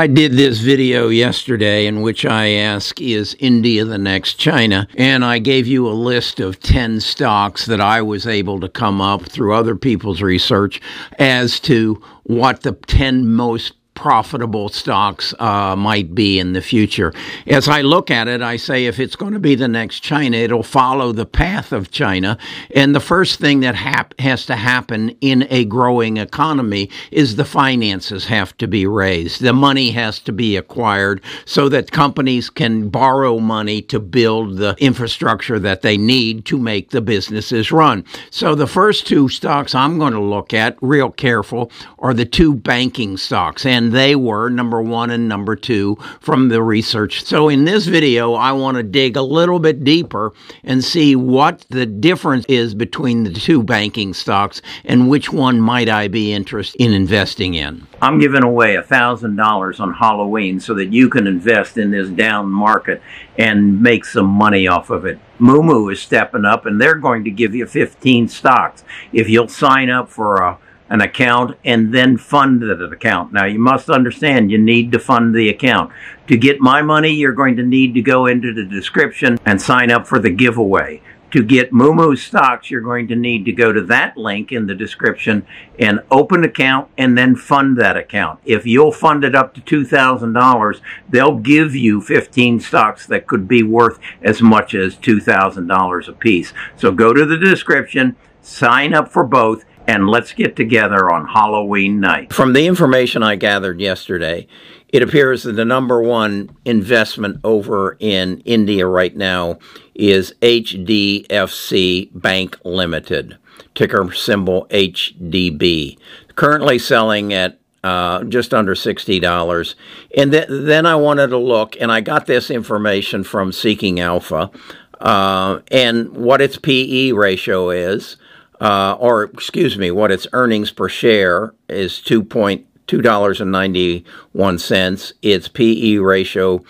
I did this video yesterday in which I ask, is India the next China? And I gave you a list of 10 stocks that I was able to come up through other people's research as to what the 10 most profitable stocks uh, might be in the future. As I look at it, I say if it's going to be the next China, it'll follow the path of China. And the first thing that hap- has to happen in a growing economy is the finances have to be raised. The money has to be acquired so that companies can borrow money to build the infrastructure that they need to make the businesses run. So the first two stocks I'm going to look at real careful are the two banking stocks. And they were number one and number two from the research. So in this video, I want to dig a little bit deeper and see what the difference is between the two banking stocks and which one might I be interested in investing in. I'm giving away a thousand dollars on Halloween so that you can invest in this down market and make some money off of it. Moomoo is stepping up and they're going to give you 15 stocks. If you'll sign up for a an account and then fund that account. Now, you must understand you need to fund the account. To get my money, you're going to need to go into the description and sign up for the giveaway. To get Moomoo stocks, you're going to need to go to that link in the description and open account and then fund that account. If you'll fund it up to $2,000, they'll give you 15 stocks that could be worth as much as $2,000 a piece. So go to the description, sign up for both, and let's get together on Halloween night. From the information I gathered yesterday, it appears that the number one investment over in India right now is HDFC Bank Limited, ticker symbol HDB, currently selling at uh, just under $60. And th- then I wanted to look, and I got this information from Seeking Alpha, uh, and what its PE ratio is uh, or excuse me, what its earnings per share is two point two dollars and ninety one cents. Its PE ratio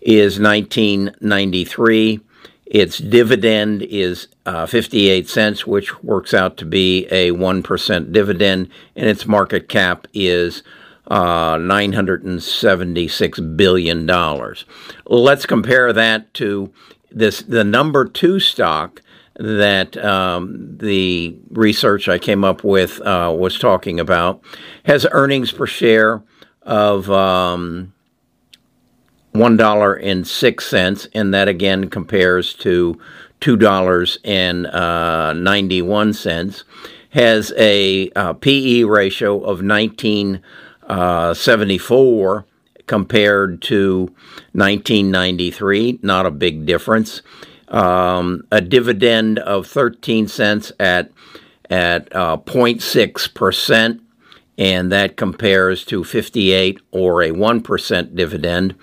is nineteen ninety three. Its dividend is uh, 58 cents, which works out to be a 1% dividend, and its market cap is uh, $976 billion. Let's compare that to this the number two stock that um, the research I came up with uh, was talking about has earnings per share of um, one dollar and that again compares to two dollars and uh. Has a uh, PE ratio of nineteen uh, seventy four compared to nineteen ninety three. Not a big difference um, a dividend of 13 cents at at uh, 0.6 percent, and that compares to 58 or a 1 percent dividend,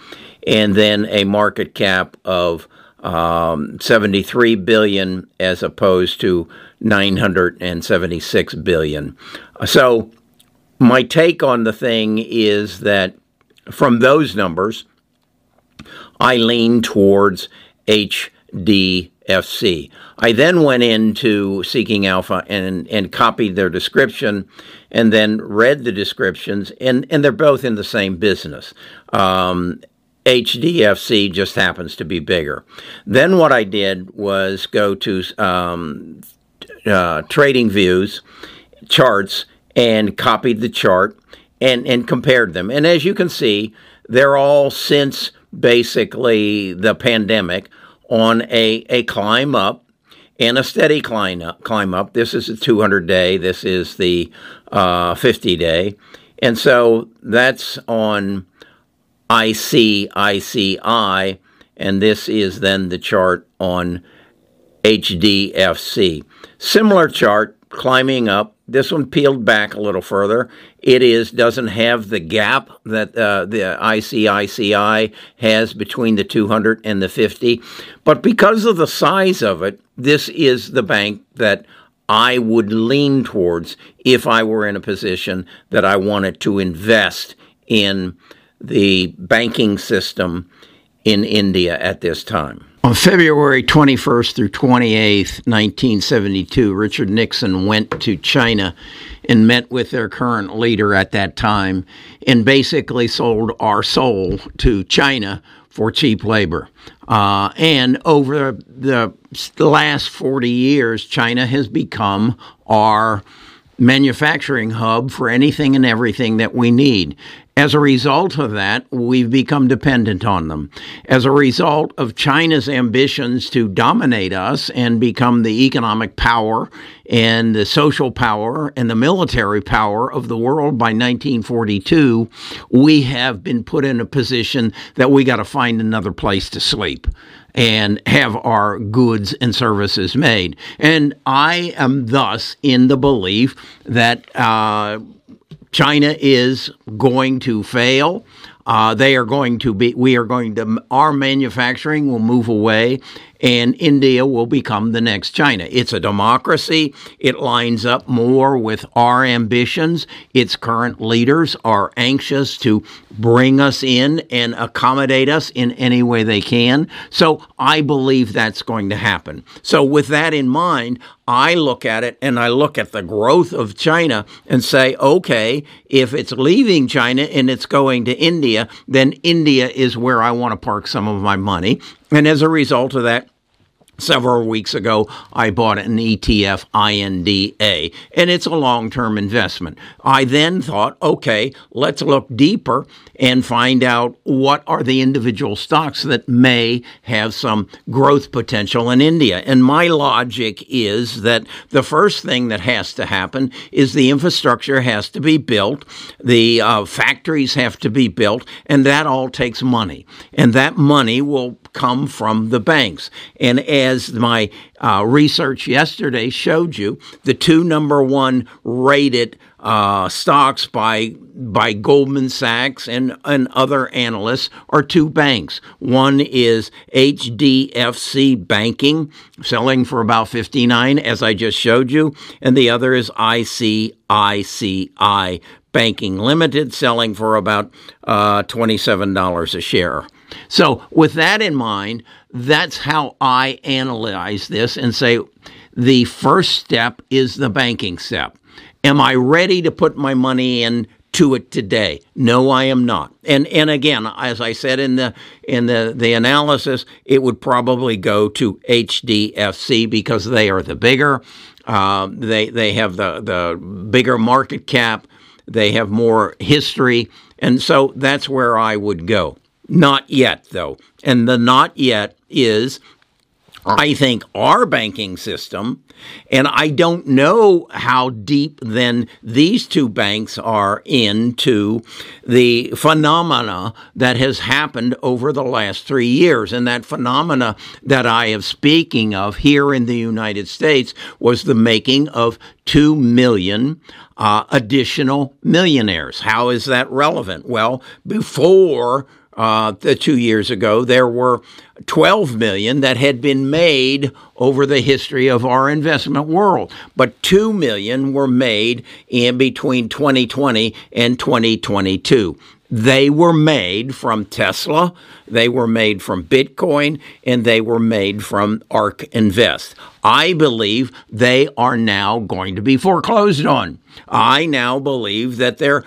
and then a market cap of um, 73 billion as opposed to 976 billion. So my take on the thing is that from those numbers, I lean towards H DFC. I then went into Seeking Alpha and, and copied their description and then read the descriptions, and, and they're both in the same business. Um, HDFC just happens to be bigger. Then what I did was go to um, uh, TradingView's charts and copied the chart and, and compared them. And as you can see, they're all since basically the pandemic on a, a climb up and a steady climb up. Climb up. This is a 200 day. This is the uh, 50 day, and so that's on ICICI, and this is then the chart on HDFC. Similar chart climbing up this one peeled back a little further. It is doesn't have the gap that uh, the ICICI has between the 200 and the 50, but because of the size of it, this is the bank that I would lean towards if I were in a position that I wanted to invest in the banking system in India at this time. On February 21st through 28th, 1972, Richard Nixon went to China and met with their current leader at that time and basically sold our soul to China for cheap labor. Uh, and over the last 40 years, China has become our manufacturing hub for anything and everything that we need. As a result of that, we've become dependent on them. As a result of China's ambitions to dominate us and become the economic power and the social power and the military power of the world by 1942, we have been put in a position that we got to find another place to sleep and have our goods and services made. And I am thus in the belief that uh, China is going to fail. Uh, they are going to be, we are going to, our manufacturing will move away and India will become the next China. It's a democracy. It lines up more with our ambitions. Its current leaders are anxious to bring us in and accommodate us in any way they can. So I believe that's going to happen. So, with that in mind, I look at it and I look at the growth of China and say, okay, if it's leaving China and it's going to India, then India is where I want to park some of my money. And as a result of that, Several weeks ago, I bought an ETF INDA, and it's a long term investment. I then thought, okay, let's look deeper and find out what are the individual stocks that may have some growth potential in India. And my logic is that the first thing that has to happen is the infrastructure has to be built, the uh, factories have to be built, and that all takes money. And that money will come from the banks. And as my uh, research yesterday showed you, the two number one rated uh, stocks by by Goldman Sachs and, and other analysts are two banks. One is HDFC Banking, selling for about 59, as I just showed you, and the other is ICICI Banking Limited, selling for about uh, $27 a share. So, with that in mind, that's how I analyze this and say the first step is the banking step. Am I ready to put my money in to it today? No, I am not. And and again, as I said in the in the, the analysis, it would probably go to HDFC because they are the bigger. Uh, they they have the the bigger market cap. They have more history, and so that's where I would go. Not yet, though. And the not yet is, I think, our banking system. And I don't know how deep then these two banks are into the phenomena that has happened over the last three years. And that phenomena that I am speaking of here in the United States was the making of 2 million uh, additional millionaires. How is that relevant? Well, before uh, two years ago, there were 12 million that had been made over the history of our investment world, but 2 million were made in between 2020 and 2022. They were made from Tesla, they were made from Bitcoin, and they were made from ARK Invest. I believe they are now going to be foreclosed on. I now believe that their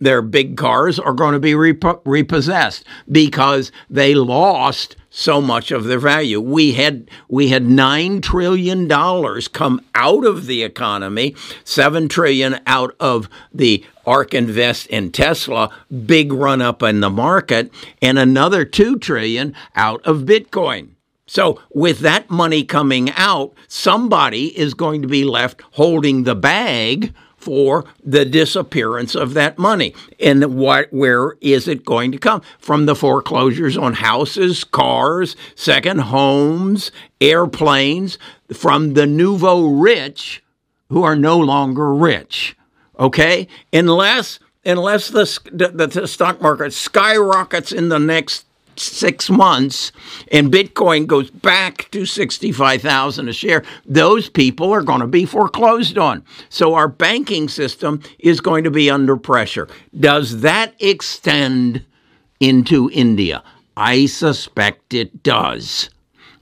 their big cars are going to be rep- repossessed because they lost so much of their value. We had we had 9 trillion dollars come out of the economy, 7 trillion out of the ARK Invest in Tesla, big run up in the market, and another 2 trillion out of Bitcoin. So, with that money coming out, somebody is going to be left holding the bag for the disappearance of that money. And what, where is it going to come? From the foreclosures on houses, cars, second homes, airplanes, from the nouveau rich who are no longer rich. Okay? Unless unless the, the, the stock market skyrockets in the next six months and Bitcoin goes back to 65,000 a share, those people are going to be foreclosed on. So our banking system is going to be under pressure. Does that extend into India? I suspect it does.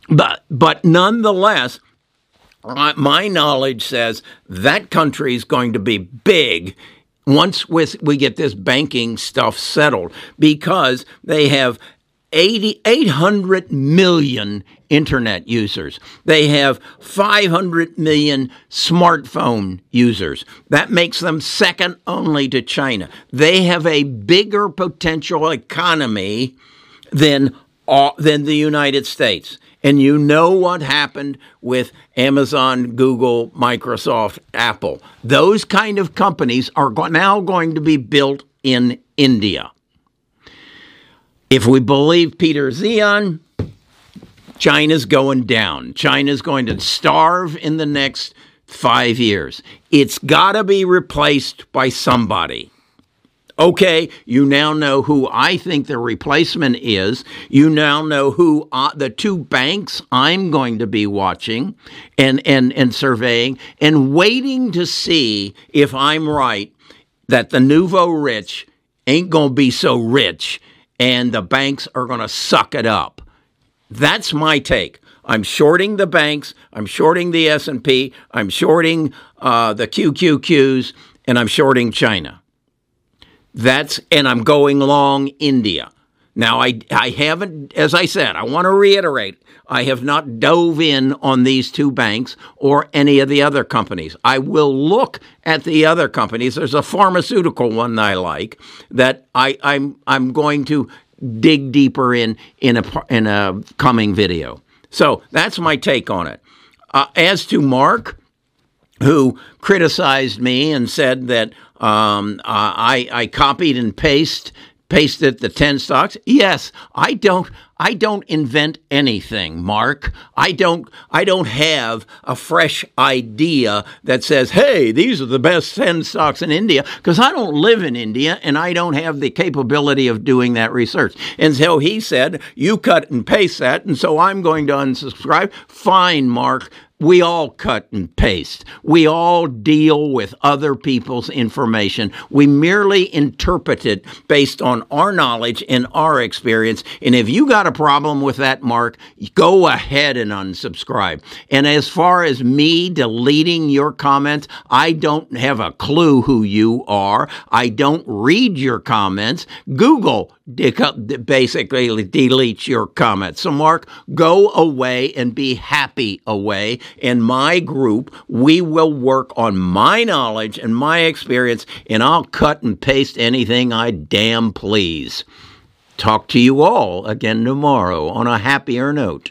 But, but nonetheless, uh, my knowledge says that country is going to be big once we get this banking stuff settled because they have 80, 800 million internet users. They have 500 million smartphone users. That makes them second only to China. They have a bigger potential economy than, uh, than the United States. And you know what happened with Amazon, Google, Microsoft, Apple. Those kind of companies are now going to be built in India. If we believe Peter Zeihan, China's going down. China's going to starve in the next five years. It's got to be replaced by somebody. Okay, you now know who I think the replacement is. You now know who uh, the two banks I'm going to be watching and, and, and surveying and waiting to see if I'm right that the nouveau rich ain't going to be so rich and the banks are going to suck it up. That's my take. I'm shorting the banks. I'm shorting the S&P. I'm shorting uh, the QQQs, and I'm shorting China. That's and I'm going long India. Now I I haven't, as I said, I want to reiterate. I have not dove in on these two banks or any of the other companies. I will look at the other companies. There's a pharmaceutical one that I like that I, I'm I'm going to dig deeper in in a in a coming video. So that's my take on it. Uh, as to Mark, who criticized me and said that um, uh, I I copied and pasted pasted the 10 stocks? Yes. I don't i don't invent anything mark. I don't i don't have a fresh idea that says hey these are the best 10 stocks in india because i don't live in india and i don't have the capability of doing that research. And so he said you cut and paste that and so i'm going to unsubscribe. Fine mark we all cut and paste. We all deal with other people's information. We merely interpret it based on our knowledge and our experience. And if you got a problem with that, Mark, go ahead and unsubscribe. And as far as me deleting your comments, I don't have a clue who you are. I don't read your comments. Google basically deletes your comments. So, Mark, go away and be happy away in my group, we will work on my knowledge and my experience, and I'll cut and paste anything I damn please. Talk to you all again tomorrow on a happier note.